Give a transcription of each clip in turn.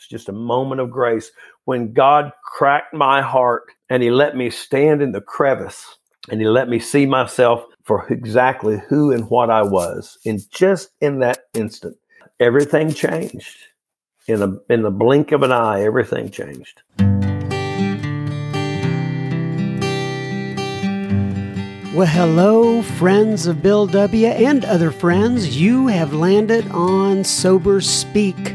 It's just a moment of grace when God cracked my heart and He let me stand in the crevice and He let me see myself for exactly who and what I was. And just in that instant, everything changed. In a in the blink of an eye, everything changed. Well, hello, friends of Bill W. and other friends. You have landed on Sober Speak.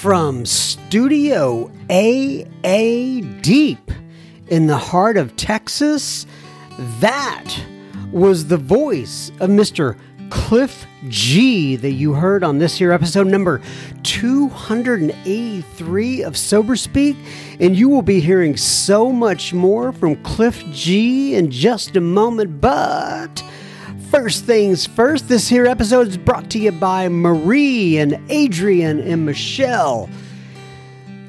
from Studio AA Deep in the heart of Texas. That was the voice of Mr. Clif G that you heard on this here episode number 283 of Sober Speak. And you will be hearing so much more from Clif G in just a moment. But first things first, this here episode is brought to you by Marie and Adrian and Michelle.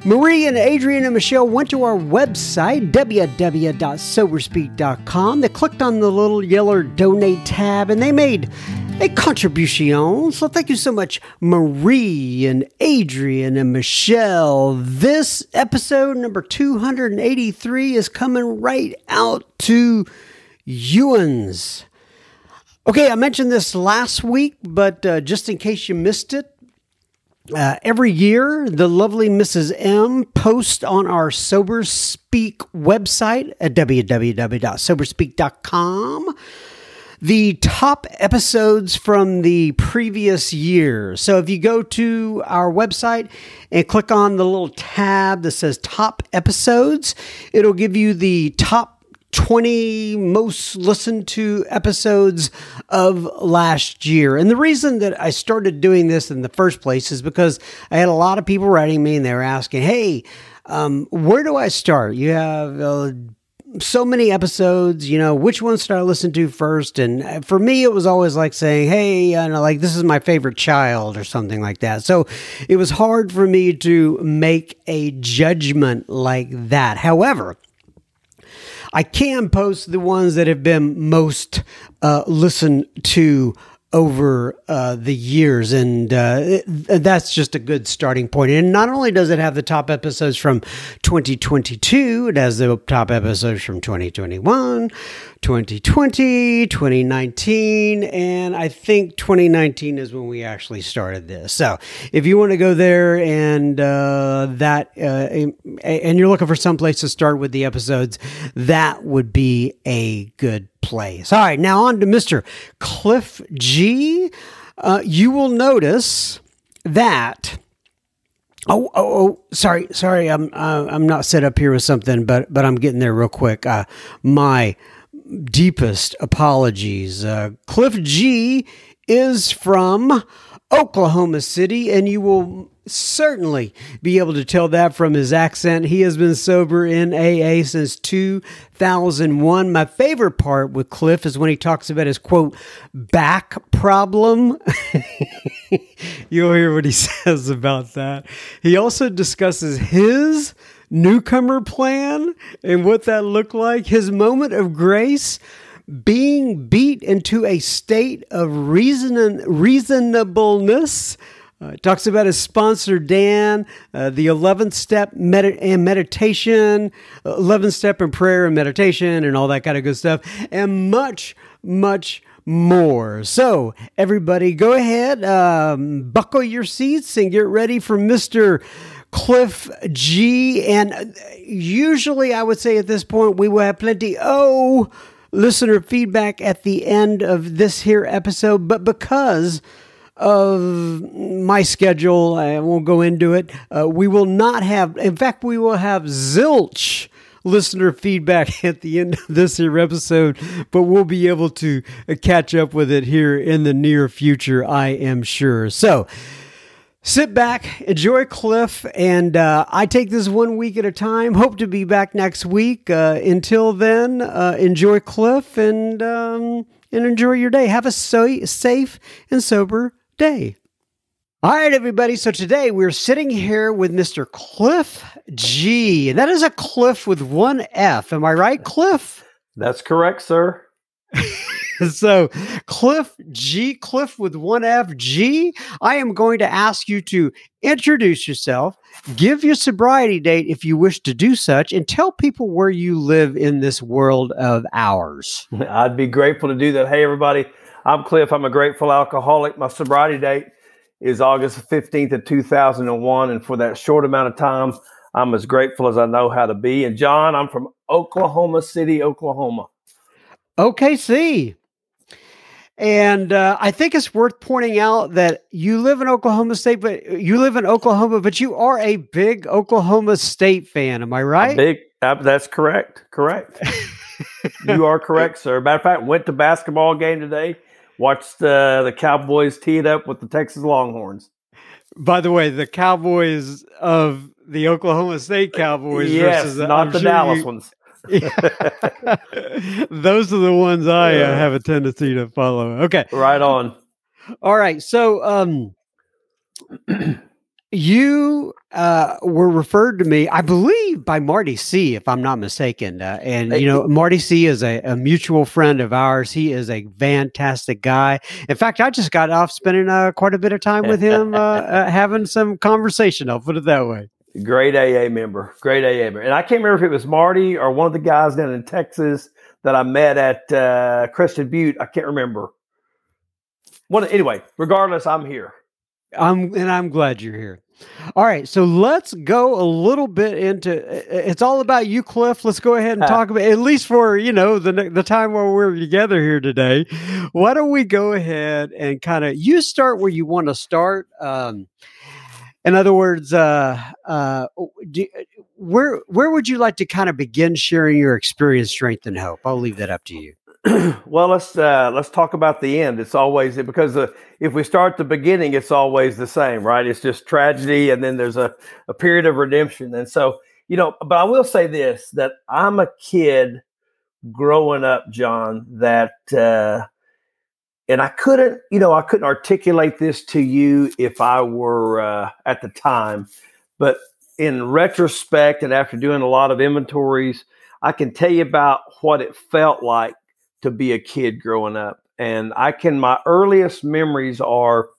Marie and Adrian and Michelle went to our website, www.soberspeak.com. They clicked on the little yellow donate tab and they made a contribution. So thank you so much, Marie and Adrian and Michelle. This episode number 283 is coming right out to Ewan's. Okay, I mentioned this last week, but uh, just in case you missed it, uh, every year, the lovely Mrs. M posts on our Sober Speak website at www.soberspeak.com the top episodes from the previous year. So if you go to our website and click on the little tab that says top episodes, it'll give you the top 20 most listened to episodes of last year. And the reason that I started doing this in the first place is because I had a lot of people writing me and they were asking, hey, um, where do I start? You have uh, so many episodes, you know, which one should I listen to first? And uh, for me, it was always like saying, hey, you know, like this is my favorite child or something like that. So it was hard for me to make a judgment like that. However, I can post the ones that have been most uh, listened to over uh, the years, and uh, it, that's just a good starting point. And not only does it have the top episodes from 2022, it has the top episodes from 2021, 2020, 2019, and I think 2019 is when we actually started this. So if you want to go there and uh, that, uh, and you're looking for some place to start with the episodes, that would be a good place. All right, now on to Mr. Clif G. Uh, you will notice that. Oh, oh, oh, sorry, sorry. I'm uh, I'm not set up here with something, but but I'm getting there real quick. Uh, my deepest apologies. Uh, Clif G is from Oklahoma City, and you will certainly be able to tell that from his accent. He has been sober in AA since 2001. My favorite part with Clif is when he talks about his quote, back problem. You'll hear what he says about that. He also discusses his newcomer plan and what that looked like, his moment of grace being beat into a state of reason reasonableness uh, talks about his sponsor, Dan, uh, the 11th step med- and meditation, 11th step in prayer and meditation, and all that kind of good stuff, and much, much more. So, everybody, go ahead, um, buckle your seats, and get ready for Mr. Clif G. And usually, I would say at this point, we will have plenty. Oh, listener feedback at the end of this here episode, but because of my schedule, I won't go into it. Uh, we will not have, in fact, we will have zilch listener feedback at the end of this here episode, but we'll be able to catch up with it here in the near future, I am sure. So, sit back, enjoy Clif, and uh, I take this one week at a time. Hope to be back next week. Uh, until then, uh, enjoy Clif and um, and enjoy your day. Have a so- safe and sober day. All right, everybody. So today we're sitting here with Mr. Clif G. And that is a Clif with one F. Am I right, Clif? That's correct, sir. so Clif G, Clif with one F G. I am going to ask you to introduce yourself, give your sobriety date if you wish to do such, and tell people where you live in this world of ours. I'd be grateful to do that. Hey, everybody. I'm Clif. I'm a grateful alcoholic. My sobriety date is August 15th of 2001. And for that short amount of time, I'm as grateful as I know how to be. And John, I'm from Oklahoma City, Oklahoma. OKC. And uh, I think it's worth pointing out that you live in Oklahoma State, but you live in Oklahoma, but you are a big Oklahoma State fan. Am I right? A big. Uh, that's correct. Correct. you are correct, sir. Matter of fact, went to basketball game today. Watched the the Cowboys tee it up with the Texas Longhorns. By the way, the Cowboys of the Oklahoma State Cowboys yes, versus not I'm the sure Dallas you, ones. Those are the ones I uh, have a tendency to follow. Okay. Right on. All right. So, um, you uh, were referred to me, I believe, by Marty C, if I'm not mistaken. Uh, and, you know, Marty C is a, a, mutual friend of ours. He is a fantastic guy. In fact, I just got off spending uh, quite a bit of time with him, uh, uh, having some conversation. I'll put it that way. Great AA member. Great AA member. And I can't remember if it was Marty or one of the guys down in Texas that I met at uh, Crested Butte. I can't remember. One, anyway, regardless, I'm here. I'm and I'm glad you're here. All right, so let's go a little bit into. It's all about you, Cliff. Let's go ahead and talk about at least for you know the the time while we're together here today. Why don't we go ahead and kind of you start where you want to start? Um, in other words, uh, uh, do, where where would you like to kind of begin sharing your experience, strength, and hope? I'll leave that up to you. well, let's uh, let's talk about the end. It's always because uh, if we start the beginning, it's always the same, right? It's just tragedy, and then there's a, a period of redemption. And so, you know, but I will say this: that I'm a kid growing up, John. That uh, and I couldn't, you know, I couldn't articulate this to you if I were uh, at the time, but in retrospect, and after doing a lot of inventories, I can tell you about what it felt like to be a kid growing up. And I can, my earliest memories are,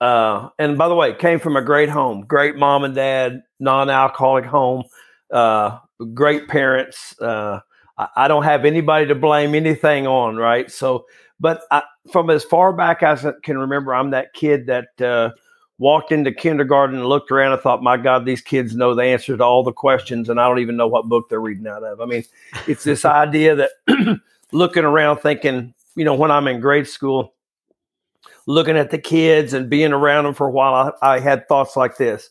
uh, and by the way, came from a great home, great mom and dad, non alcoholic home, uh, great parents. Uh, I, I, don't have anybody to blame anything on, right? So, but I, from as far back as I can remember, I'm that kid that uh, walked into kindergarten and looked around and thought, my God, these kids know the answer to all the questions, and I don't even know what book they're reading out of. I mean, it's this idea that looking around thinking, you know, when I'm in grade school, looking at the kids and being around them for a while, I, I had thoughts like this.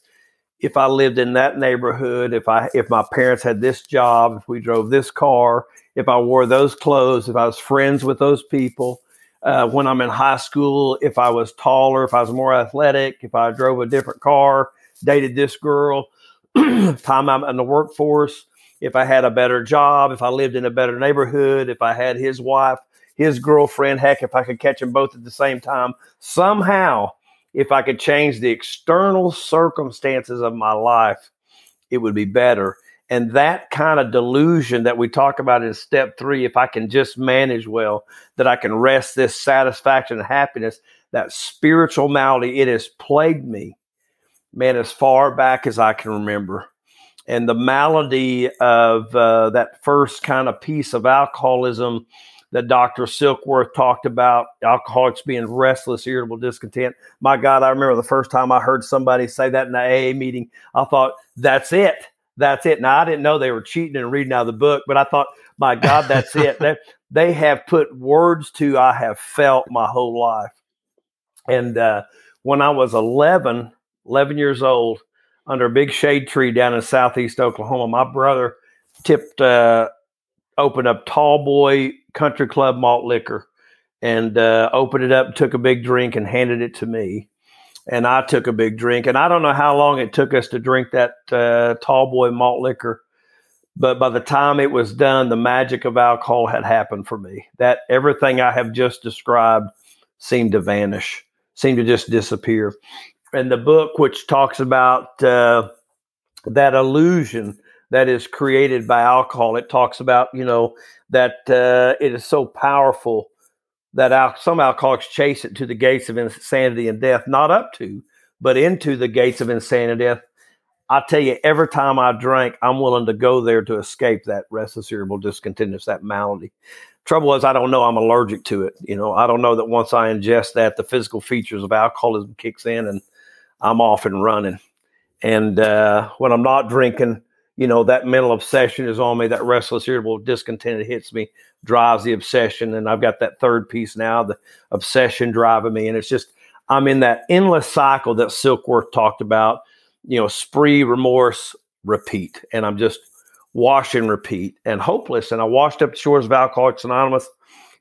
If I lived in that neighborhood, if I if my parents had this job, if we drove this car, if I wore those clothes, if I was friends with those people, uh, when I'm in high school, if I was taller, if I was more athletic, if I drove a different car, dated this girl, time I'm in the workforce, if I had a better job, if I lived in a better neighborhood, if I had his wife, his girlfriend, heck, if I could catch them both at the same time, somehow, if I could change the external circumstances of my life, it would be better. And that kind of delusion that we talk about in step three, if I can just manage well, that I can rest this satisfaction and happiness, that spiritual malady, it has plagued me, man, as far back as I can remember. And the malady of uh, that first kind of piece of alcoholism that Dr. Silkworth talked about alcoholics being restless, irritable, discontent. My God, I remember the first time I heard somebody say that in the AA meeting. I thought, that's it. That's it. Now, I didn't know they were cheating and reading out of the book, but I thought, my God, that's it. They, they have put words to I have felt my whole life. And uh, when I was 11, 11 years old, under a big shade tree down in southeast Oklahoma, my brother tipped, uh, opened up Tall Boy Country Club malt liquor and uh, opened it up, took a big drink, and handed it to me. And I took a big drink. And I don't know how long it took us to drink that uh, Tall Boy malt liquor. But by the time it was done, the magic of alcohol had happened for me. That everything I have just described seemed to vanish, seemed to just disappear. And the book, which talks about uh, that illusion that is created by alcohol, it talks about, you know, that uh, it is so powerful that al- some alcoholics chase it to the gates of insanity and death, not up to, but into the gates of insanity and death. I tell you, every time I drink, I'm willing to go there to escape that restless, irritable discontentness, that malady. Trouble is, I don't know I'm allergic to it. You know, I don't know that once I ingest that, the physical features of alcoholism kicks in and I'm off and running. And uh, when I'm not drinking, you know, that mental obsession is on me. That restless, irritable, discontented hits me, drives the obsession. And I've got that third piece now, the obsession driving me. And it's just, I'm in that endless cycle that Silkworth talked about, you know, spree, remorse, repeat. And I'm just wash and repeat and hopeless. And I washed up the shores of Alcoholics Anonymous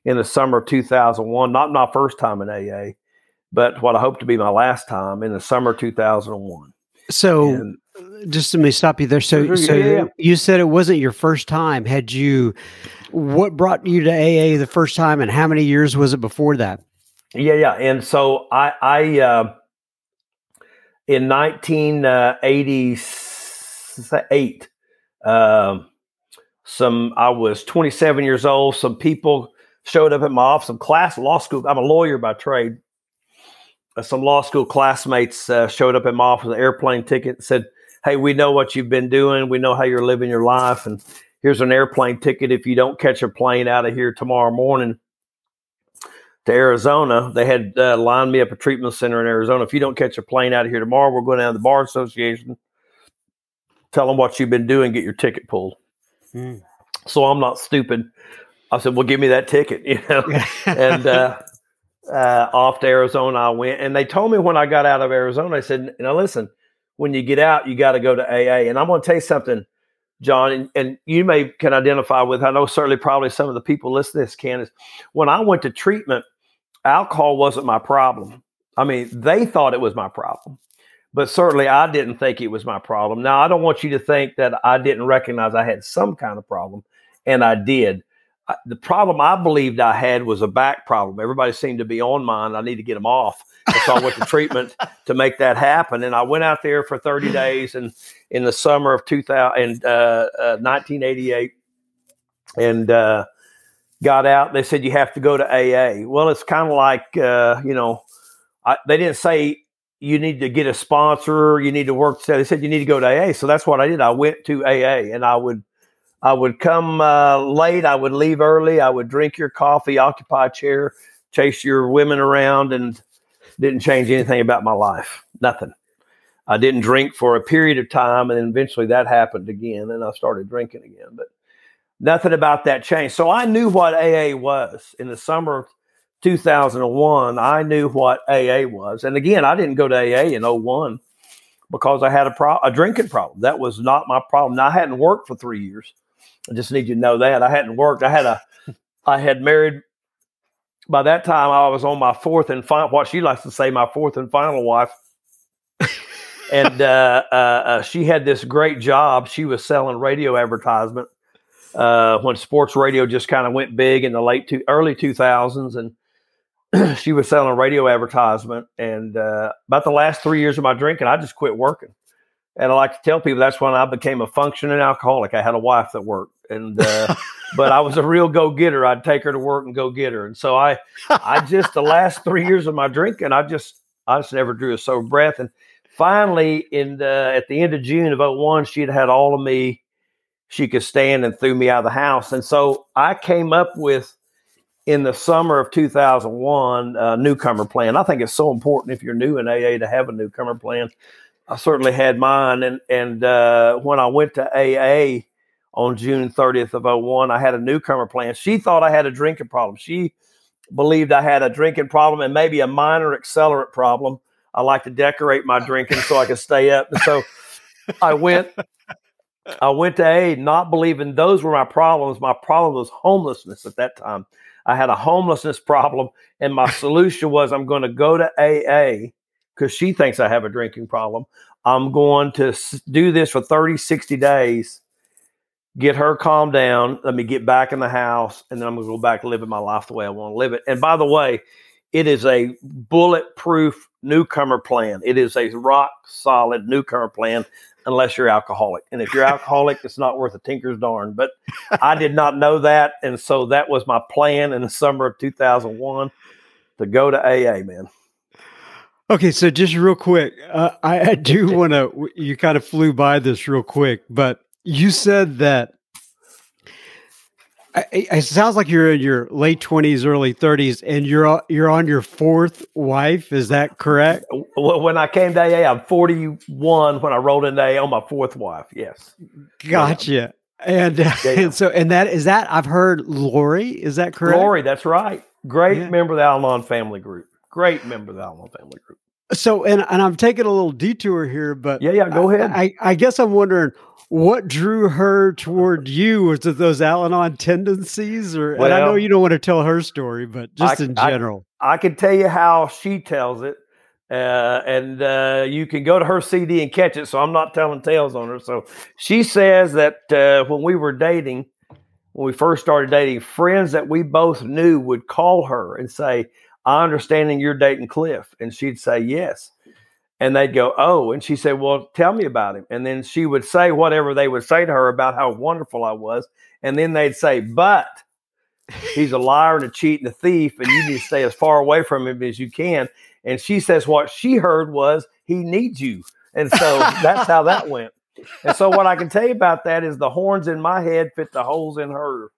in the summer of 2001, not my first time in AA, but what I hope to be my last time in the summer of 2001. So, And- just let me stop you there. So, Sure, so yeah, yeah. you said it wasn't your first time. Had you? What brought you to AA the first time, and how many years was it before that? Yeah, yeah. And so I, I uh, in 1988, um, some I was 27 years old. Some people showed up at my office. Some class law school. I'm a lawyer by trade. Uh, some law school classmates uh, showed up at my office with an airplane ticket and said, "Hey, we know what you've been doing. We know how you're living your life, and here's an airplane ticket. If you don't catch a plane out of here tomorrow morning." to Arizona. They had uh, lined me up a treatment center in Arizona. If you don't catch a plane out of here tomorrow, we're going down to the Bar Association. Tell them what you've been doing, get your ticket pulled. Hmm. So I'm not stupid. I said, "Well, give me that ticket," you know. and uh, uh, off to Arizona I went. And they told me when I got out of Arizona, they said, "Now listen, when you get out, you got to go to AA." And I'm going to tell you something, John, and, and you may can identify with. I know certainly probably some of the people listening to this can is when I went to treatment alcohol wasn't my problem. I mean, they thought it was my problem, but certainly I didn't think it was my problem. Now, I don't want you to think that I didn't recognize I had some kind of problem, and I did. The problem I believed I had was a back problem. Everybody seemed to be on mine. I need to get them off. And so I went to treatment to make that happen. And I went out there for 30 days and in the summer of 2000, and, uh, uh, 1988 and uh, got out. They said you have to go to AA. Well, it's kind of like uh, you know, I, they didn't say you need to get a sponsor. You need to work. They said you need to go to AA. So that's what I did. I went to AA, and I would. I would come uh, late. I would leave early. I would drink your coffee, occupy a chair, chase your women around, and didn't change anything about my life. Nothing. I didn't drink for a period of time, and then eventually that happened again, and I started drinking again. But nothing about that changed. So I knew what AA was in the summer of 2001. I knew what AA was, and again, I didn't go to AA in 01 because I had a pro- a drinking problem. That was not my problem. Now, I hadn't worked for three years. I just need you to know that I hadn't worked. I had a, I had married. By that time, I was on my fourth and final. What she likes to say, my fourth and final wife. and uh, uh, uh, she had this great job. She was selling radio advertisement uh, when sports radio just kind of went big in the late two, early two thousands, and she was selling radio advertisement. And uh, about the last three years of my drinking, I just quit working. And I like to tell people that's when I became a functioning alcoholic. I had a wife that worked, and uh, but I was a real go getter. I'd take her to work and go get her. And so I, I just the last three years of my drinking, I just I just never drew a sober breath. And finally, in the, at the end of June of 01, she'd had all of me she could stand and threw me out of the house. And so I came up with in the summer of 2001, uh, newcomer plan. I think it's so important if you're new in AA to have a newcomer plan. I certainly had mine, and and uh, when I went to AA on June 30th of 01, I had a newcomer plan. She thought I had a drinking problem. She believed I had a drinking problem and maybe a minor accelerant problem. I like to decorate my drinking so I can stay up. So I went I went to AA not believing those were my problems. My problem was homelessness at that time. I had a homelessness problem, and my solution was I'm going to go to AA because she thinks I have a drinking problem. I'm going to do this for 30, 60 days, get her calmed down. Let me get back in the house, and then I'm going to go back living my life the way I want to live it. And by the way, it is a bulletproof newcomer plan. It is a rock solid newcomer plan unless you're alcoholic. And if you're alcoholic, it's not worth a tinker's darn. But I did not know that. And so that was my plan in the summer of 2001 to go to AA, man. Okay, so just real quick, uh, I, I do want to, you kind of flew by this real quick, but you said that it sounds like you're in your late twenties, early thirties, and you're you're on your fourth wife. Is that correct? When I came to AA, I'm 41. When I rolled into AA, on my fourth wife. Yes. Gotcha. Yeah. And, yeah, yeah. and so and that is that I've heard Lori. Is that correct? Lori, that's right. Great member of the Al-Anon family group. Great member of the Al-Anon family group. So and and I'm taking a little detour here, but yeah, yeah, go ahead. I, I guess I'm wondering what drew her toward you? Was it those Al-Anon tendencies, or well, and I know you don't want to tell her story, but just I, in general, I, I, can tell you how she tells it, uh, and uh, you can go to her CD and catch it. So I'm not telling tales on her. So she says that uh, when we were dating, when we first started dating, friends that we both knew would call her and say, "I understanding you're dating Clif," and she'd say yes and they'd go, Oh, and she said, Well, tell me about him. And then she would say whatever they would say to her about how wonderful I was. And then they'd say, But he's a liar and a cheat and a thief, and you need to stay as far away from him as you can. And she says, What she heard was, He needs you. And so that's how that went. And so, what I can tell you about that is the horns in my head fit the holes in her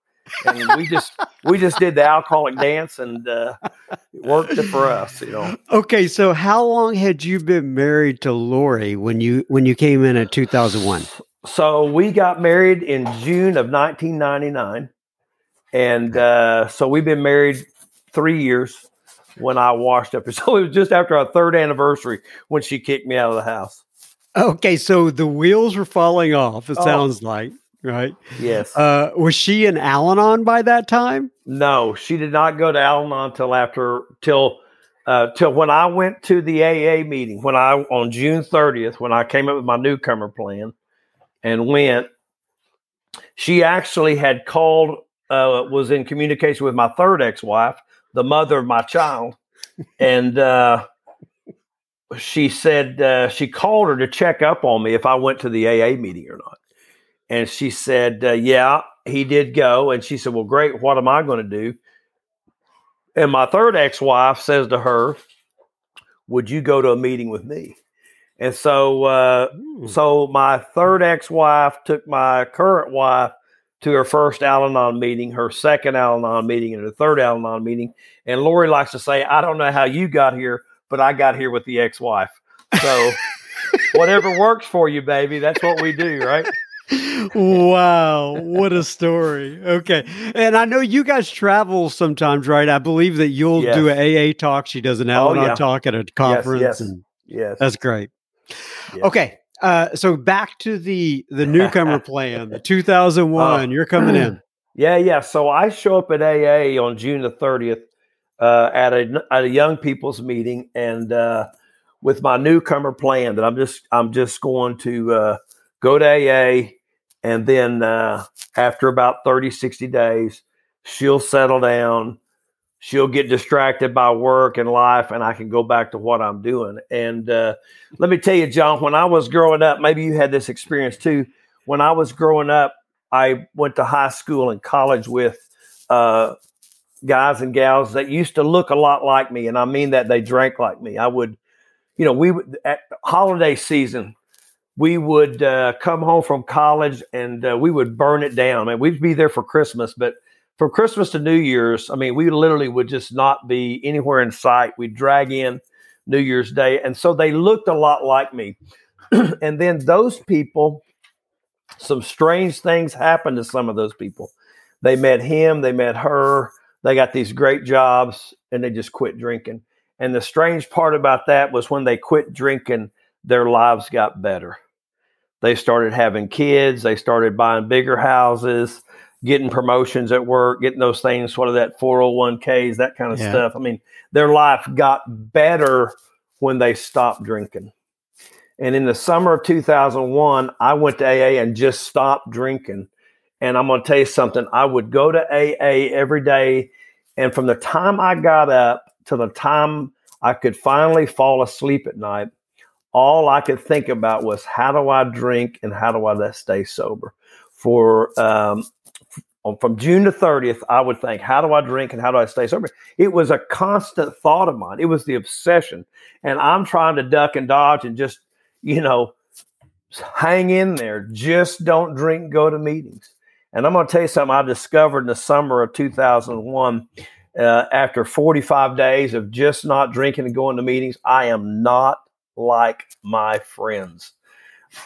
and we just we just did the alcoholic dance and uh, it worked for us you know. Okay so how long had you been married to lori when you when you came in at 2001 so we got married in june of 1999 and uh, so we've been married three years when i washed up. So it was just after our third anniversary when she kicked me out of the house. Okay so the wheels were falling off it oh. sounds like right? Yes. Uh, was she in Al-Anon by that time? No, she did not go to Al-Anon till after till uh, till when I went to the AA meeting when I on June 30th when I came up with my newcomer plan and went. She actually had called, uh, was in communication with my third ex-wife, the mother of my child, and uh, she said uh, she called her to check up on me if I went to the AA meeting or not. And she said, uh, Yeah, he did go. And she said, Well, great. What am I going to do? And my third ex wife says to her, Would you go to a meeting with me? And so, uh, hmm. so my third ex wife took my current wife to her first Al Anon meeting, her second Al Anon meeting, and her third Al Anon meeting. And Lori likes to say, I don't know how you got here, but I got here with the ex wife. So, whatever works for you, baby, that's what we do, right? Wow, what a story. Okay. And I know you guys travel sometimes, right? I believe that you'll yes. do an AA talk. She does an Al Anon oh, yeah. talk at a conference. Yes, yes. Yes. That's great. Yes. Okay. Uh, so back to the the newcomer plan, the 2001. Uh, you're coming in. Yeah, yeah. So I show up at AA on June the 30th uh, at a at a young people's meeting, and uh, with my newcomer plan that I'm just I'm just going to uh, go to AA, and then uh, after about 30, 60 days, she'll settle down. She'll get distracted by work and life, and I can go back to what I'm doing. And uh, let me tell you, John, when I was growing up, maybe you had this experience too. When I was growing up, I went to high school and college with uh, guys and gals that used to look a lot like me. And I mean that they drank like me. I would, you know, we would at holiday season, we would uh, come home from college and uh, we would burn it down. And we'd be there for Christmas, but from Christmas to New Year's, I mean, we literally would just not be anywhere in sight. We'd drag in New Year's Day. And so they looked a lot like me. and then those people, some strange things happened to some of those people. They met him, they met her, they got these great jobs, and they just quit drinking. And the strange part about that was when they quit drinking, their lives got better. They started having kids, they started buying bigger houses, getting promotions at work, getting those things, what are that 401ks, that kind of yeah. stuff. I mean, their life got better when they stopped drinking. And in the summer of 2001, I went to AA and just stopped drinking. And I'm going to tell you something. I would go to AA every day. And from the time I got up to the time I could finally fall asleep at night, all I could think about was how do I drink and how do I stay sober. For um, from June to 30th, I would think, how do I drink and how do I stay sober? It was a constant thought of mine. It was the obsession. And I'm trying to duck and dodge and just, you know, hang in there. Just don't drink, go to meetings. And I'm going to tell you something I discovered in the summer of 2001. Uh, after 45 days of just not drinking and going to meetings, I am not like my friends.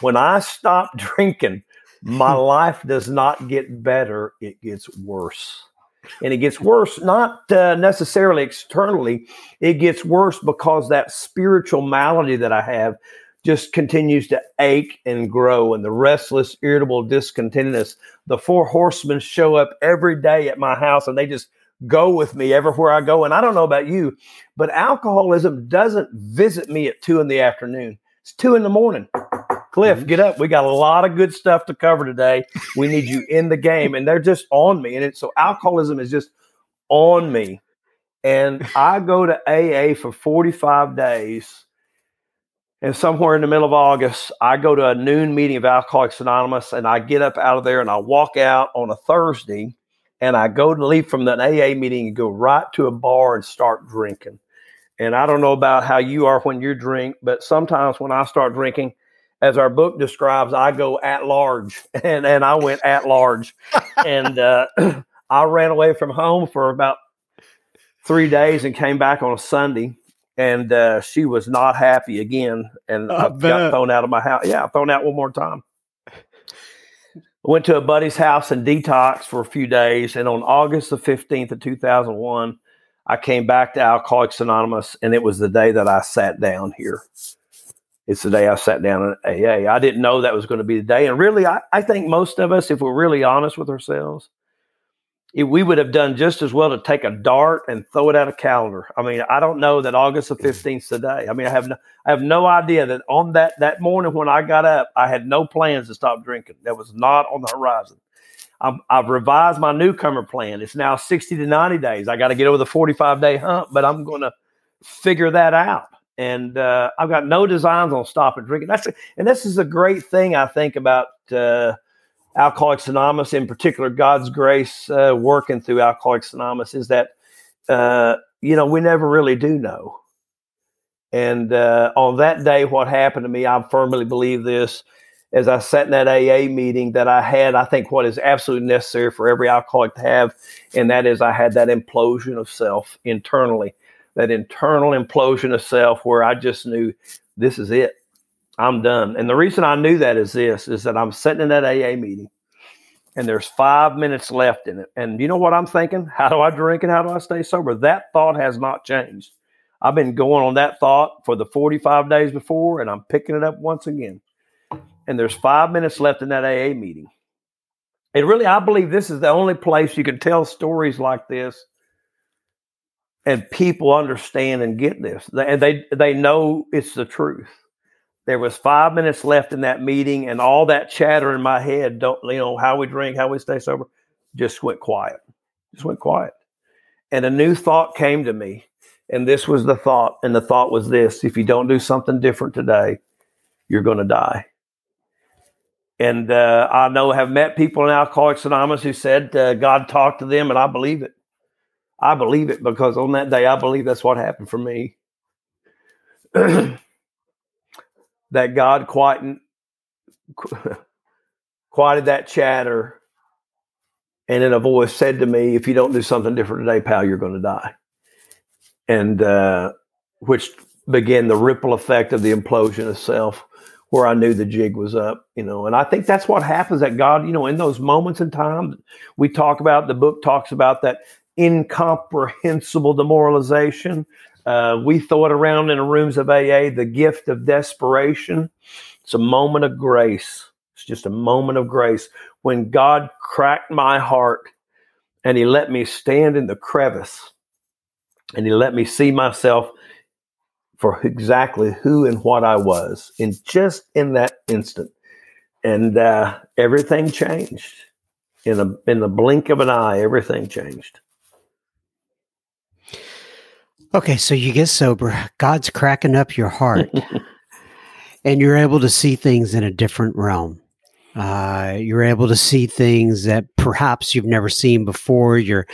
When I stop drinking, my life does not get better, it gets worse. And it gets worse, not uh, necessarily externally, it gets worse because that spiritual malady that I have just continues to ache and grow. And the restless, irritable discontentedness, the four horsemen show up every day at my house and they just go with me everywhere I go. And I don't know about you, but alcoholism doesn't visit me at two in the afternoon. It's two in the morning. Clif, mm-hmm. get up. We got a lot of good stuff to cover today. We need you in the game. And they're just on me. And it, so alcoholism is just on me. And I go to AA for 45 days. And somewhere in the middle of August, I go to a noon meeting of Alcoholics Anonymous and I get up out of there and I walk out on a Thursday and I go to leave from the AA meeting and go right to a bar and start drinking. And I don't know about how you are when you drink, but sometimes when I start drinking, as our book describes, I go at large, and and I went at large, and uh, I ran away from home for about three days and came back on a Sunday, and uh, she was not happy again, and I, I got thrown out of my house. Yeah, thrown out one more time went to a buddy's house and detoxed for a few days. And on August the 15th of 2001, I came back to Alcoholics Anonymous, and it was the day that I sat down here. It's the day I sat down at AA. I didn't know that was going to be the day. And really, I, I think most of us, if we're really honest with ourselves, it, we would have done just as well to take a dart and throw it at a calendar. I mean, I don't know that August the 15th today. I mean, I have no, I have no idea that on that that morning when I got up, I had no plans to stop drinking. That was not on the horizon. i have revised my newcomer plan. It's now 60 to 90 days. I got to get over the 45 day hump, but I'm going to figure that out. And uh, I've got no designs on stopping drinking. That's and this is a great thing I think about. Uh, Alcoholics Anonymous, in particular, God's grace uh, working through Alcoholics Anonymous, is that uh, you know we never really do know. And uh, on that day, what happened to me, I firmly believe this. As I sat in that AA meeting, that I had, I think, what is absolutely necessary for every alcoholic to have, and that is I had that implosion of self internally, that internal implosion of self, where I just knew this is it I'm done. And the reason I knew that is this is that I'm sitting in that AA meeting and there's five minutes left in it. And you know what I'm thinking? How do I drink and how do I stay sober? That thought has not changed. I've been going on that thought for the 45 days before, and I'm picking it up once again. And there's five minutes left in that AA meeting. And really, I believe this is the only place you can tell stories like this and people understand and get this. And they, they know it's the truth there was five minutes left in that meeting and all that chatter in my head don't you know how we drink how we stay sober just went quiet just went quiet. And a new thought came to me and this was the thought and the thought was this if you don't do something different today you're going to die. And uh, i know have met people in alcoholics anonymous who said uh, god talked to them and i believe it. I believe it because on that day i believe that's what happened for me that God quieted, quieted that chatter And then a voice said to me, If you don't do something different today, pal, you're going to die. And uh, which began the ripple effect of the implosion itself, where I knew the jig was up, you know. And I think that's what happens that God, you know, in those moments in time, we talk about, the book talks about that incomprehensible demoralization. Uh, we it around in the rooms of AA, the gift of desperation. It's a moment of grace. It's just a moment of grace when God cracked my heart and He let me stand in the crevice and He let me see myself for exactly who and what I was in just in that instant. And uh, everything changed in a in the blink of an eye. Everything changed. Okay, so you get sober. God's cracking up your heart, and you're able to see things in a different realm. Uh, you're able to see things that perhaps you've never seen before. You're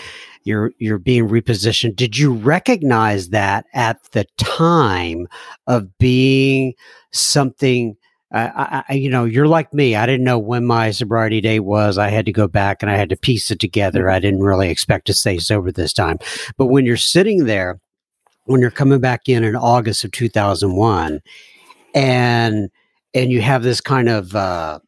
you're you're being repositioned. Did you recognize that at the time of being something? I, I, you know, you're like me. I didn't know when my sobriety date was. I had to go back and I had to piece it together. I didn't really expect to stay sober this time. But when you're sitting there, when you're coming back in in August of 2001, and and you have this kind of uh,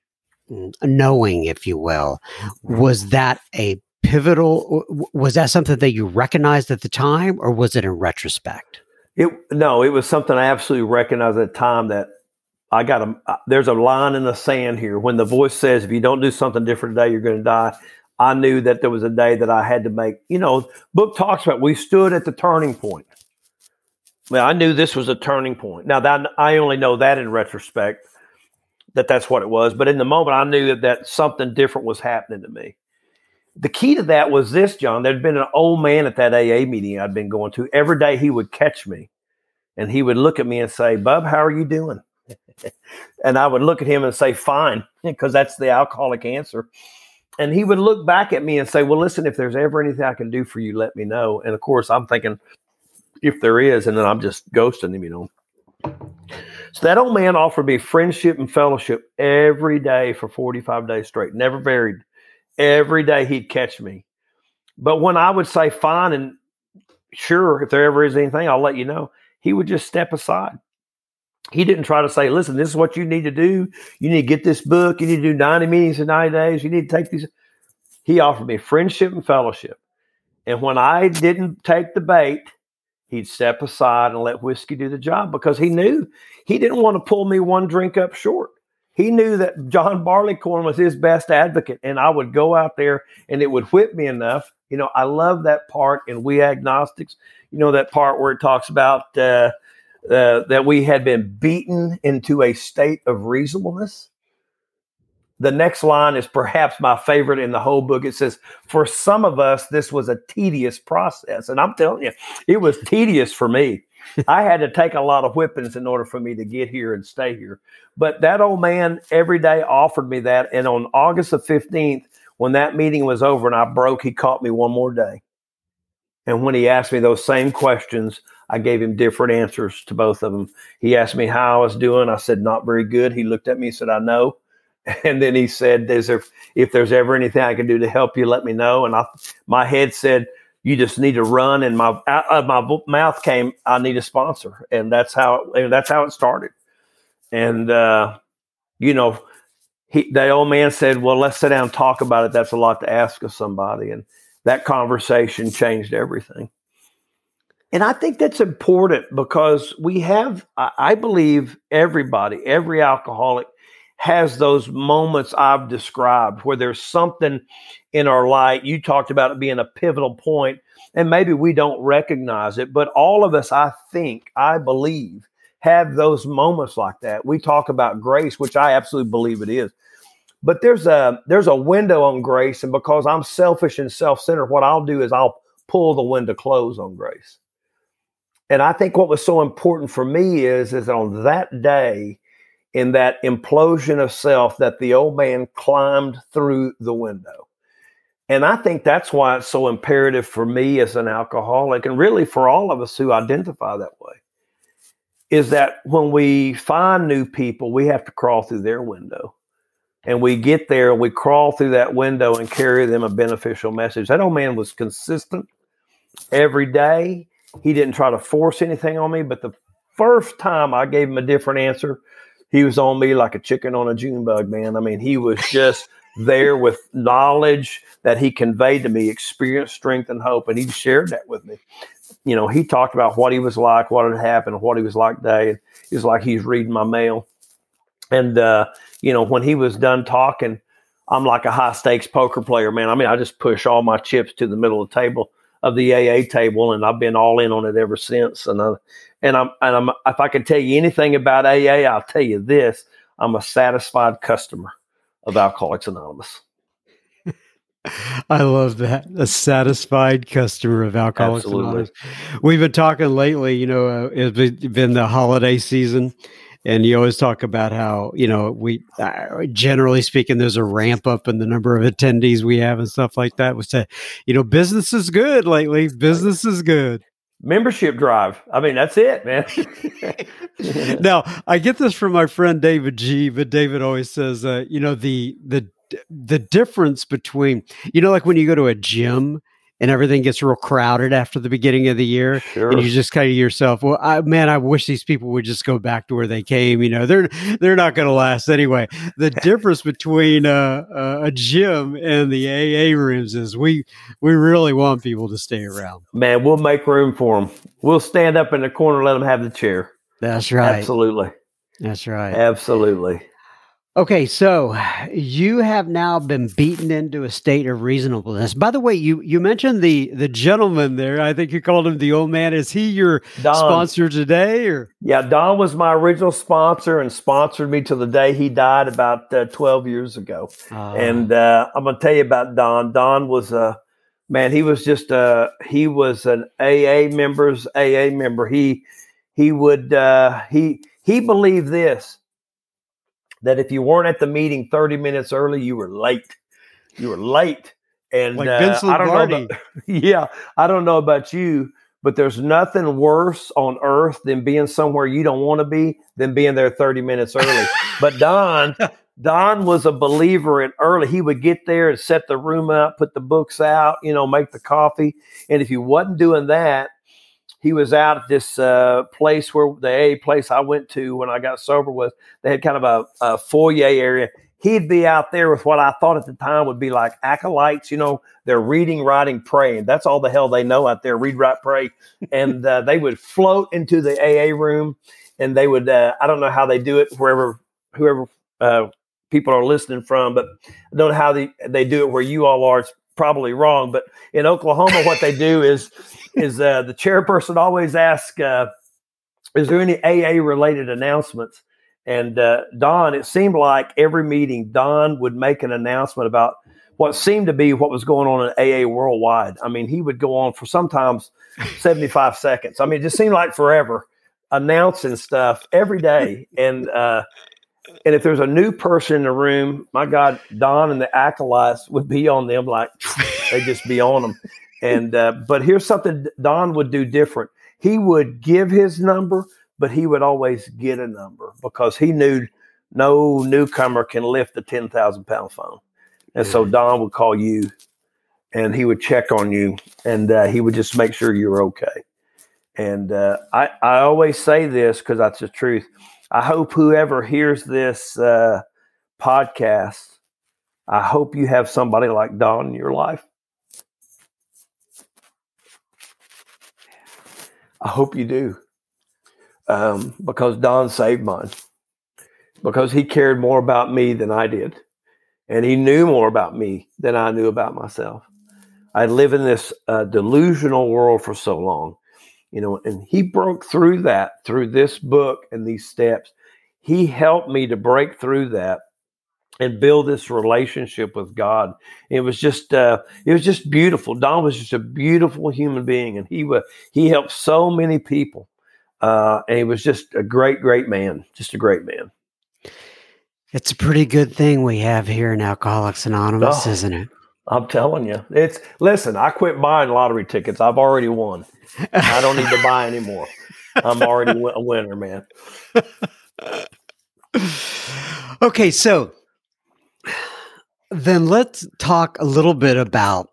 knowing, if you will, was that a pivotal? Was that something that you recognized at the time, or was it in retrospect? It no, it was something I absolutely recognized at the time that I got a. Uh, there's a line in the sand here when the voice says, "If you don't do something different today, you're going to die." I knew that there was a day that I had to make. You know, book talks about we stood at the turning point. Well, I knew this was a turning point. Now that I only know that in retrospect that that's what it was, but in the moment I knew that, that something different was happening to me the key to that was this, John. There'd been an old man at that AA meeting I'd been going to. Every day he would catch me and he would look at me and say, Bub, how are you doing? and I would look at him and say, Fine, because that's the alcoholic answer. And he would look back at me and say, Well, listen, if there's ever anything I can do for you, let me know. And of course, I'm thinking, if there is, and then I'm just ghosting him, you know. So that old man offered me friendship and fellowship every day for 45 days straight, never varied every day he'd catch me. But when I would say fine and sure, if there ever is anything, I'll let you know, he would just step aside. He didn't try to say, listen, this is what you need to do. You need to get this book. You need to do 90 meetings in 90 days. You need to take these. He offered me friendship and fellowship. And when I didn't take the bait, he'd step aside and let whiskey do the job because he knew he didn't want to pull me one drink up short he knew that John Barleycorn was his best advocate, and I would go out there and it would whip me enough. You know, I love that part in We Agnostics. You know, that part where it talks about uh, uh, that we had been beaten into a state of reasonableness. The next line is perhaps my favorite in the whole book. It says, For some of us, this was a tedious process. And I'm telling you, it was tedious for me. I had to take a lot of whippings in order for me to get here and stay here. But that old man every day offered me that. And on August the 15th, when that meeting was over and I broke, he caught me one more day. And when he asked me those same questions, I gave him different answers to both of them. He asked me how I was doing. I said, not very good. He looked at me and said, I know. And then he said, "Is there, if there's ever anything I can do to help you, let me know. And I, my head said, you just need to run. And my out of my mouth came, I need a sponsor, and that's how that's how it started. And uh, you know, he the old man said, "Well, let's sit down and talk about it. That's a lot to ask of somebody." And that conversation changed everything. And I think that's important because we have, I believe, everybody, every alcoholic has those moments I've described where there's something in our life. You talked about it being a pivotal point, and maybe we don't recognize it, but all of us, I think, I believe, have those moments like that. We talk about grace, which I absolutely believe it is. But there's a there's a window on grace, and because I'm selfish and self-centered, what I'll do is I'll pull the window close on grace. And I think what was so important for me is is on that day, in that implosion of self that the old man climbed through the window. And I think that's why it's so imperative for me as an alcoholic and really for all of us who identify that way is that when we find new people, we have to crawl through their window. and we get there, we crawl through that window and carry them a beneficial message. That old man was consistent every day. He didn't try to force anything on me, but the first time I gave him a different answer, he was on me like a chicken on a June bug, man. I mean, he was just there with knowledge that he conveyed to me, experience, strength, and hope. And he shared that with me. You know, he talked about what he was like, what had happened, what he was like today. It was like he's reading my mail. And, uh, you know, when he was done talking, I'm like a high stakes poker player, man. I mean, I just push all my chips to the middle of the table of the AA table, and I've been all in on it ever since. And I, and I'm and I'm if I can tell you anything about AA, I'll tell you this: I'm a satisfied customer of Alcoholics Anonymous. I love that. A satisfied customer of Alcoholics Absolutely. Anonymous. We've been talking lately, you know, uh, it's been the holiday season. And you always talk about how, you know, we uh, generally speaking, there's a ramp up in the number of attendees we have and stuff like that. We say, you know, business is good lately. Business is good membership drive. I mean, that's it, man. now, I get this from my friend David G, but David always says, uh, you know, the the the difference between, you know, like when you go to a gym and everything gets real crowded after the beginning of the year sure. and you just kind of yourself well I, man i wish these people would just go back to where they came you know? They're they're not going to last anyway. The difference between uh, uh, a gym and the aa rooms is we we really want people to stay around. man we'll make room for them we'll stand up in the corner let them have the chair. That's right. Absolutely. That's right. Absolutely Okay, so you have now been beaten into a state of reasonableness. By the way, you you mentioned the the gentleman there. I think you called him the old man. Is he your Don. sponsor today, or yeah, Don was my original sponsor and sponsored me to the day he died about uh, twelve years ago. Uh, and uh, I'm gonna tell you about Don. Don was a man. He was just a he was an AA members AA member. He he would uh, he he believed this that if you weren't at the meeting 30 minutes early, you were late. You were late. And like uh, I don't know. About, yeah, I don't know about you, but there's nothing worse on earth than being somewhere you don't want to be than being there 30 minutes early. but Don, Don was a believer in early. He would get there and set the room up, put the books out, you know, make the coffee. And if you wasn't doing that, he was out at this uh, place where the A place I went to when I got sober was they had kind of a, a, foyer area. He'd be out there with what I thought at the time would be like acolytes, you know, they're reading, writing, praying. That's all the hell they know out there read, write, pray. And uh, they would float into the AA room and they would, uh, I don't know how they do it wherever, whoever uh, people are listening from, but I don't know how they, they do it where you all are. It's probably wrong, but in Oklahoma, what they do is is uh, the chairperson always asks, uh, "Is there any AA related announcements?" And uh, Don, it seemed like every meeting, Don would make an announcement about what seemed to be what was going on in AA worldwide. I mean, he would go on for sometimes 75 seconds. I mean, it just seemed like forever announcing stuff every day. And uh, and if there's a new person in the room, my God, Don and the acolytes would be on them like they'd just be on them. And uh, but here's something Don would do different. He would give his number, but he would always get a number because he knew no newcomer can lift a ten thousand pound phone. And so Don would call you, and he would check on you, and uh, he would just make sure you're okay. And uh, I I always say this because that's the truth. I hope whoever hears this uh, podcast, I hope you have somebody like Don in your life I hope you do. Um, because Don saved mine. Because he cared more about me than I did. And he knew more about me than I knew about myself. I live in this uh, delusional world for so long, you know, and he broke through that through this book and these steps. He helped me to break through that and build this relationship with God. It was just uh, it was just beautiful. Don was just a beautiful human being, and he was he helped so many people, uh, and he was just a great, great man. Just a great man. It's a pretty good thing we have here in Alcoholics Anonymous, oh, isn't it? I'm telling you, it's listen. I quit buying lottery tickets. I've already won. I don't need to buy anymore. I'm already a winner, man. okay, so Then let's talk a little bit about.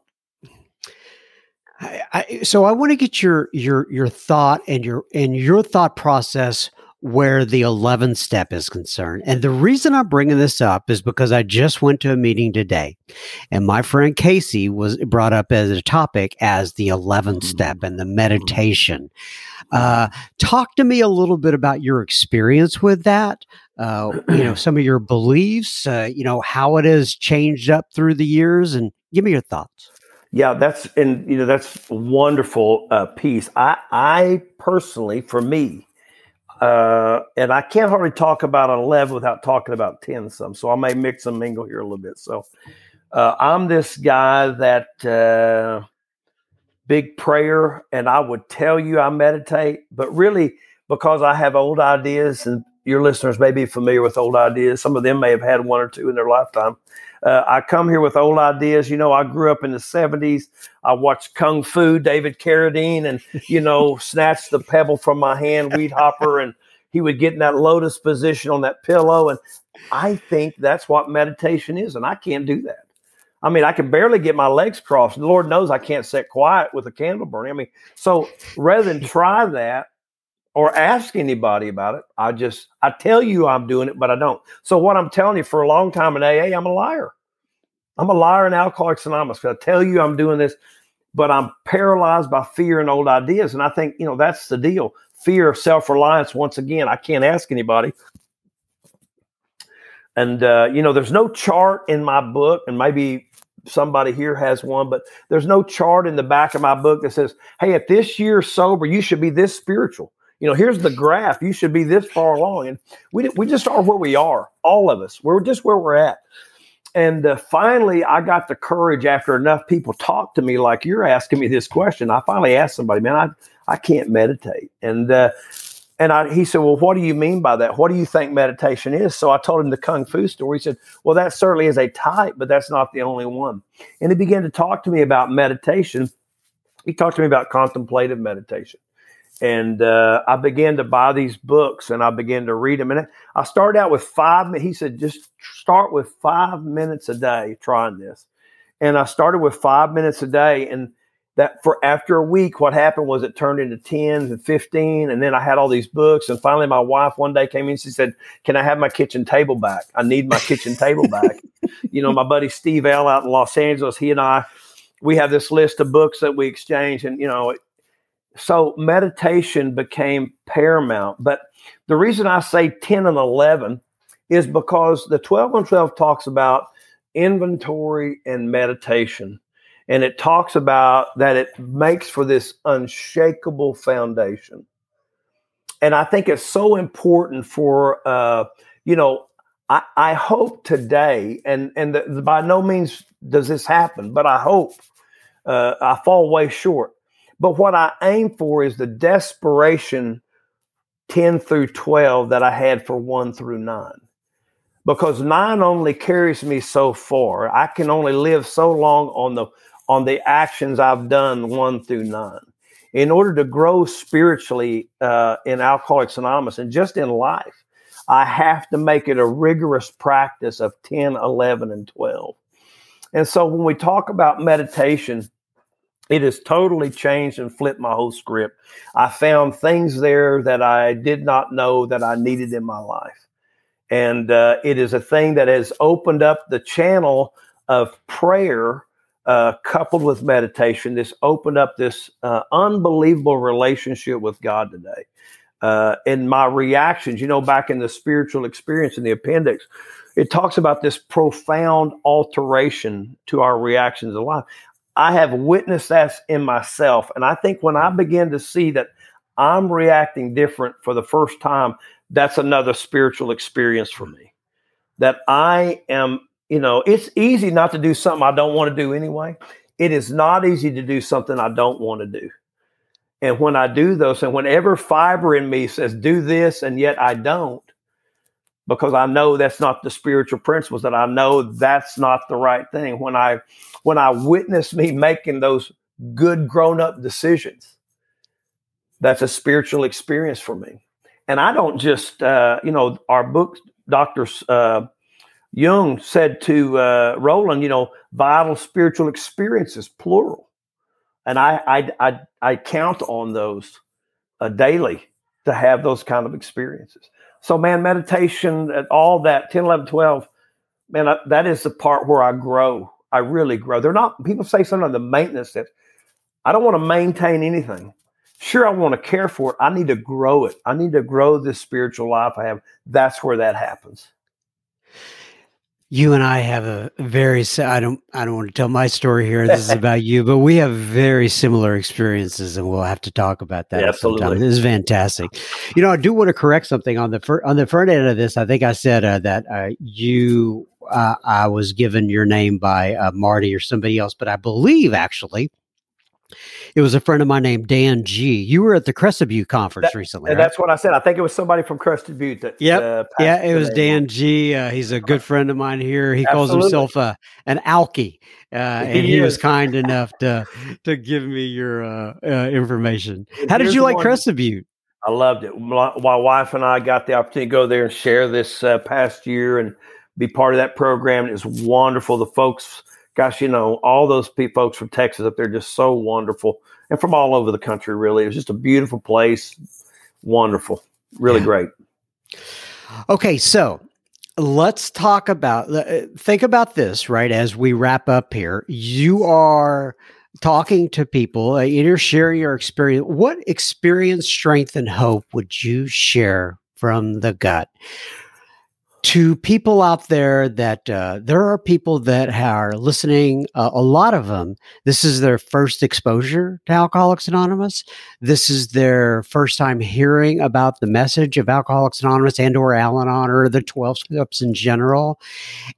I, I, so I want to get your your your thought and your and your thought process where the 11th step is concerned. And the reason I'm bringing this up is because I just went to a meeting today and my friend Casey was brought up as a topic as the 11th step and the meditation. Uh, talk to me a little bit about your experience with that. Uh, you know, some of your beliefs, uh, you know, how it has changed up through the years and give me your thoughts. Yeah, that's and you know that's wonderful uh, piece. I I personally, for me, uh, and I can't hardly talk about an 11 without talking about 10 some. So I may mix and mingle here a little bit. So uh, I'm this guy that uh, big prayer, and I would tell you I meditate, but really because I have old ideas, and your listeners may be familiar with old ideas. Some of them may have had one or two in their lifetime. Uh, I come here with old ideas. You know, I grew up in the 70s. I watched Kung Fu, David Carradine, and, you know, snatched the pebble from my hand, weed hopper, and he would get in that lotus position on that pillow. And I think that's what meditation is. And I can't do that. I mean, I can barely get my legs crossed. And Lord knows I can't sit quiet with a candle burning. I mean, so rather than try that, or ask anybody about it. I just I tell you I'm doing it, but I don't. So what I'm telling you for a long time in AA, I'm a liar. I'm a liar in Alcoholics Anonymous. I tell you I'm doing this, but I'm paralyzed by fear and old ideas. And I think, you know, that's the deal. Fear of self-reliance. Once again, I can't ask anybody. And uh, you know, there's no chart in my book, and maybe somebody here has one, but there's no chart in the back of my book that says, "Hey, at this year sober, you should be this spiritual." you know, here's the graph. You should be this far along. And we, we just are where we are, all of us. We're just where we're at. And uh, finally, I got the courage after enough people talked to me like you're asking me this question. I finally asked somebody, man, I, I can't meditate. And, uh, and I, he said, well, what do you mean by that? What do you think meditation is? So I told him the Kung Fu story. He said, well, that certainly is a type, but that's not the only one. And he began to talk to me about meditation. He talked to me about contemplative meditation and uh, I began to buy these books and I began to read them. And I started out with five. He said, just start with five minutes a day trying this. And I started with five minutes a day. And that for after a week, what happened was it turned into 10 and 15. And then I had all these books. And finally, my wife one day came in. She said, Can I have my kitchen table back? I need my kitchen table back. You know, my buddy Steve L out in Los Angeles, he and I, we have this list of books that we exchange. And, you know, so meditation became paramount. But the reason I say 10 and 11 is because the 12 and 12 talks about inventory and meditation. And it talks about that it makes for this unshakable foundation. And I think it's so important for, uh, you know, I, I hope today, and, and the, by no means does this happen, but I hope uh, I fall way short but what I aim for is the desperation 10 through 12 that I had for 1 through 9. Because 9 only carries me so far. I can only live so long on the on the actions I've done 1 through 9. In order to grow spiritually uh, in Alcoholics Anonymous and just in life, I have to make it a rigorous practice of 10, 11, and 12. And so when we talk about meditation, it has totally changed and flipped my whole script. I found things there that I did not know that I needed in my life. And uh, it is a thing that has opened up the channel of prayer uh, coupled with meditation. This opened up this uh, unbelievable relationship with God today. Uh, and my reactions, you know, back in the spiritual experience in the appendix, it talks about this profound alteration to our reactions in life. I have witnessed that in myself. And I think when I begin to see that I'm reacting different for the first time, that's another spiritual experience for me. That I am, you know, it's easy not to do something I don't want to do anyway. It is not easy to do something I don't want to do. And when I do those, and whenever fiber in me says, do this, and yet I don't, because I know that's not the spiritual principles that I know that's not the right thing. When I when I witness me making those good grown up decisions, that's a spiritual experience for me. And I don't just uh, you know our book, Doctor uh, Jung said to uh, Rowland, you know, vital spiritual experiences, plural. And I, I, I, I count on those uh, daily to have those kind of experiences. So, man, meditation, and all that, 10, 11, 12, man, I, that is the part where I grow. I really grow. They're not, people say sometimes the maintenance that I don't want to maintain anything. Sure, I want to care for it. I need to grow it. I need to grow this spiritual life I have. That's where that happens you and I have a very I don't I don't want to tell my story here. This is about you, but we have very similar experiences, and we'll have to talk about that. Yeah, absolutely, sometime. this is fantastic. You know, I do want to correct something on the fir- on the front end of this. I think I said uh, that uh, you uh, I was given your name by uh, Marty or somebody else, but I believe actually it was a friend of mine named Dan G. You were at the Crested Butte conference that, recently. Right? That's what I said. I think it was somebody from Crested Butte. That, yep. Uh, yeah, it was Dan G. Uh, he's a good friend of mine here. He Absolutely. calls himself uh, an alky, uh, and he, he was kind enough to to give me your uh, uh, information. How did you like Crested Butte? I loved it. My, my, wife and I got the opportunity to go there and share this past year and be part of that program. It was wonderful. The folks gosh, you know, all those folks from Texas up there just so wonderful, and from all over the country. Really, it was just a beautiful place, wonderful, really yeah. great. Okay, so let's talk about uh, think about this right as we wrap up here. You are talking to people, uh, you're sharing your experience. What experience, strength, and hope would you share from the gut? To people out there that uh, there are people that are listening uh, a lot of them this is their first exposure to alcoholics anonymous. This is their first time hearing about the message of alcoholics anonymous and or al-anon or the 12 steps in general.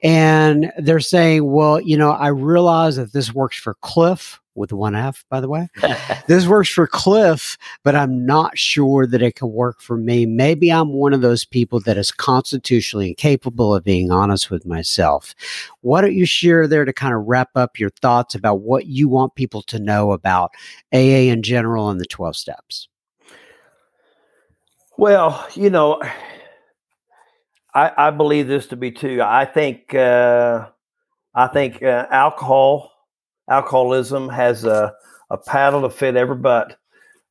And they're saying well you know i realize that this works for Clif with one F, by the way. this works for Clif, but I'm not sure that it can work for me. Maybe I'm one of those people that is constitutionally incapable of being honest with myself. Why don't you share there to kind of wrap up your thoughts about what you want people to know about AA in general and the 12 steps? Well, you know, I, I believe this to be true. I think uh, I think uh, alcohol alcoholism has a, a paddle to fit every butt.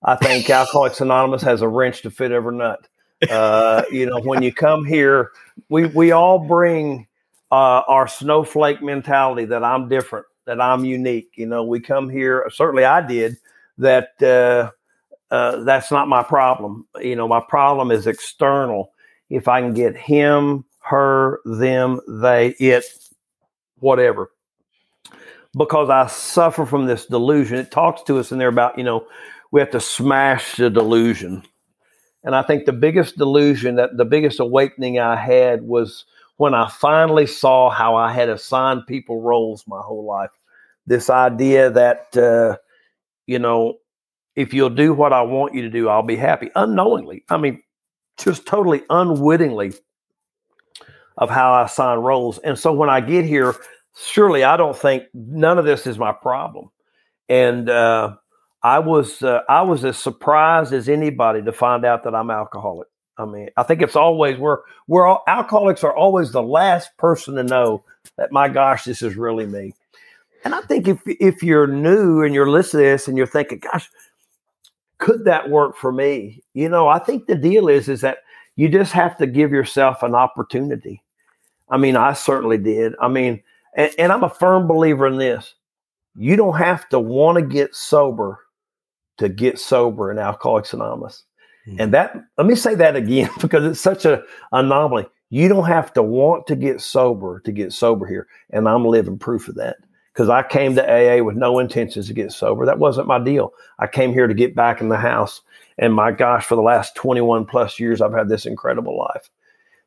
I think Alcoholics Anonymous has a wrench to fit every nut. Uh, you know, when you come here, we we all bring uh, our snowflake mentality that I'm different, that I'm unique. You know, we come here. Certainly, I did that. Uh, uh, that's not my problem. You know, my problem is external. If I can get him, her, them, they, it, whatever because I suffer from this delusion. It talks to us in there about, you know, we have to smash the delusion. And I think the biggest delusion that the biggest awakening I had was when I finally saw how I had assigned people roles my whole life. This idea that, uh, you know, if you'll do what I want you to do, I'll be happy unknowingly. I mean, just totally unwittingly of how I assign roles. And so when I get here, surely I don't think none of this is my problem. And uh, I was uh, I was as surprised as anybody to find out that I'm alcoholic. I mean, I think it's always we're we're all, alcoholics are always the last person to know that my gosh, this is really me. And I think if if you're new and you're listening to this and you're thinking, gosh, could that work for me? You know, I think the deal is is that you just have to give yourself an opportunity. I mean, I certainly did. I mean, and, and I'm a firm believer in this. You don't have to want to get sober to get sober in Alcoholics Anonymous. Mm-hmm. And that, let me say that again because it's such an anomaly. You don't have to want to get sober to get sober here. And I'm living proof of that because I came to AA with no intentions to get sober. That wasn't my deal. I came here to get back in the house. And my gosh, for the last 21 plus years, I've had this incredible life.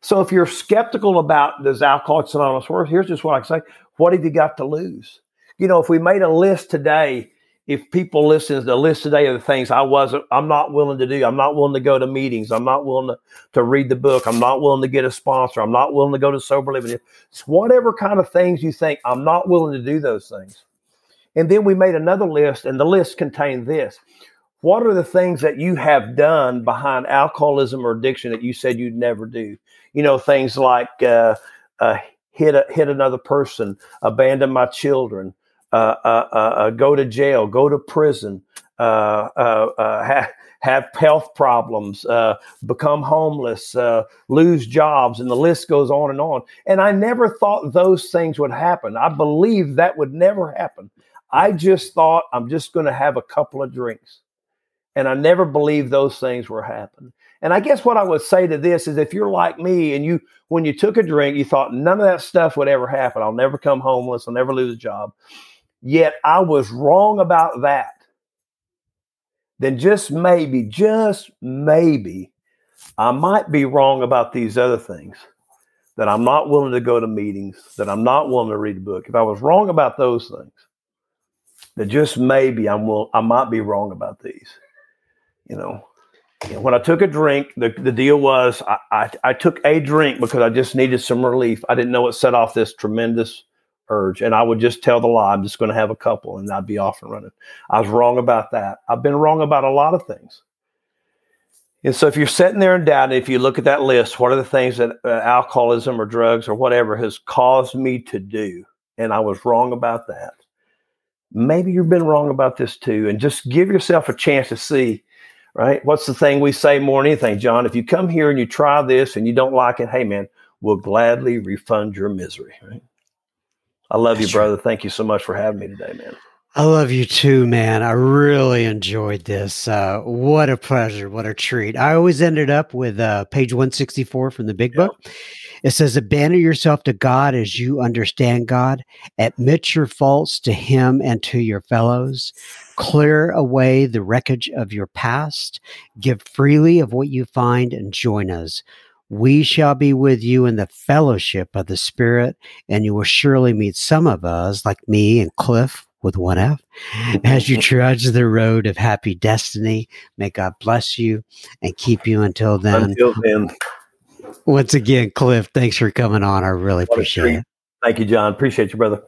So if you're skeptical about does Alcoholics Anonymous work, here's just what I can say. What have you got to lose? You know, if we made a list today, if people listen to the list today of the things I wasn't, I'm not willing to do. I'm not willing to go to meetings. I'm not willing to, to read the book. I'm not willing to get a sponsor. I'm not willing to go to sober living. It's whatever kind of things you think, I'm not willing to do those things. And then we made another list, and the list contained this. What are the things that you have done behind alcoholism or addiction that you said you'd never do? You know, things like uh, uh, hit a, hit another person, abandon my children, uh, uh, uh, uh go to jail, go to prison, have health problems, become homeless, lose jobs, and the list goes on and on. And I never thought those things would happen. I believed that would never happen. I just thought I'm just going to have a couple of drinks. And I never believed those things were happening. And I guess what I would say to this is if you're like me and you, when you took a drink, you thought none of that stuff would ever happen. I'll never come homeless. I'll never lose a job. Yet I was wrong about that. Then just maybe, just maybe, I might be wrong about these other things. That I'm not willing to go to meetings, that I'm not willing to read a book. If I was wrong about those things, that just maybe I'm will I might be wrong about these. You know, when I took a drink, the, the deal was I, I, I, took a drink because I just needed some relief. I didn't know it set off this tremendous urge. And I would just tell the lie, I'm just going to have a couple and I'd be off and running. I was wrong about that. I've been wrong about a lot of things. And so if you're sitting there in doubt, if you look at that list, what are the things that uh, alcoholism or drugs or whatever has caused me to do? And I was wrong about that. Maybe you've been wrong about this too. And just give yourself a chance to see right? What's the thing we say more than anything, John? If you come here and you try this and you don't like it, hey, man, we'll gladly refund your misery, right? I love That's you, brother. True. Thank you so much for having me today, man. I love you too, man. I really enjoyed this. Uh, what a pleasure. What a treat. I always ended up with uh, page 164 from the big book. It says, Abandon yourself to God as you understand God, admit your faults to Him and to your fellows, clear away the wreckage of your past, give freely of what you find, and join us. We shall be with you in the fellowship of the Spirit, and you will surely meet some of us, like me and Clif with one F, as you trudge the road of happy destiny. May God bless you and keep you until then. Until then. Once again, Clif, thanks for coming on. I really appreciate it. Thank you, John. Appreciate you, brother.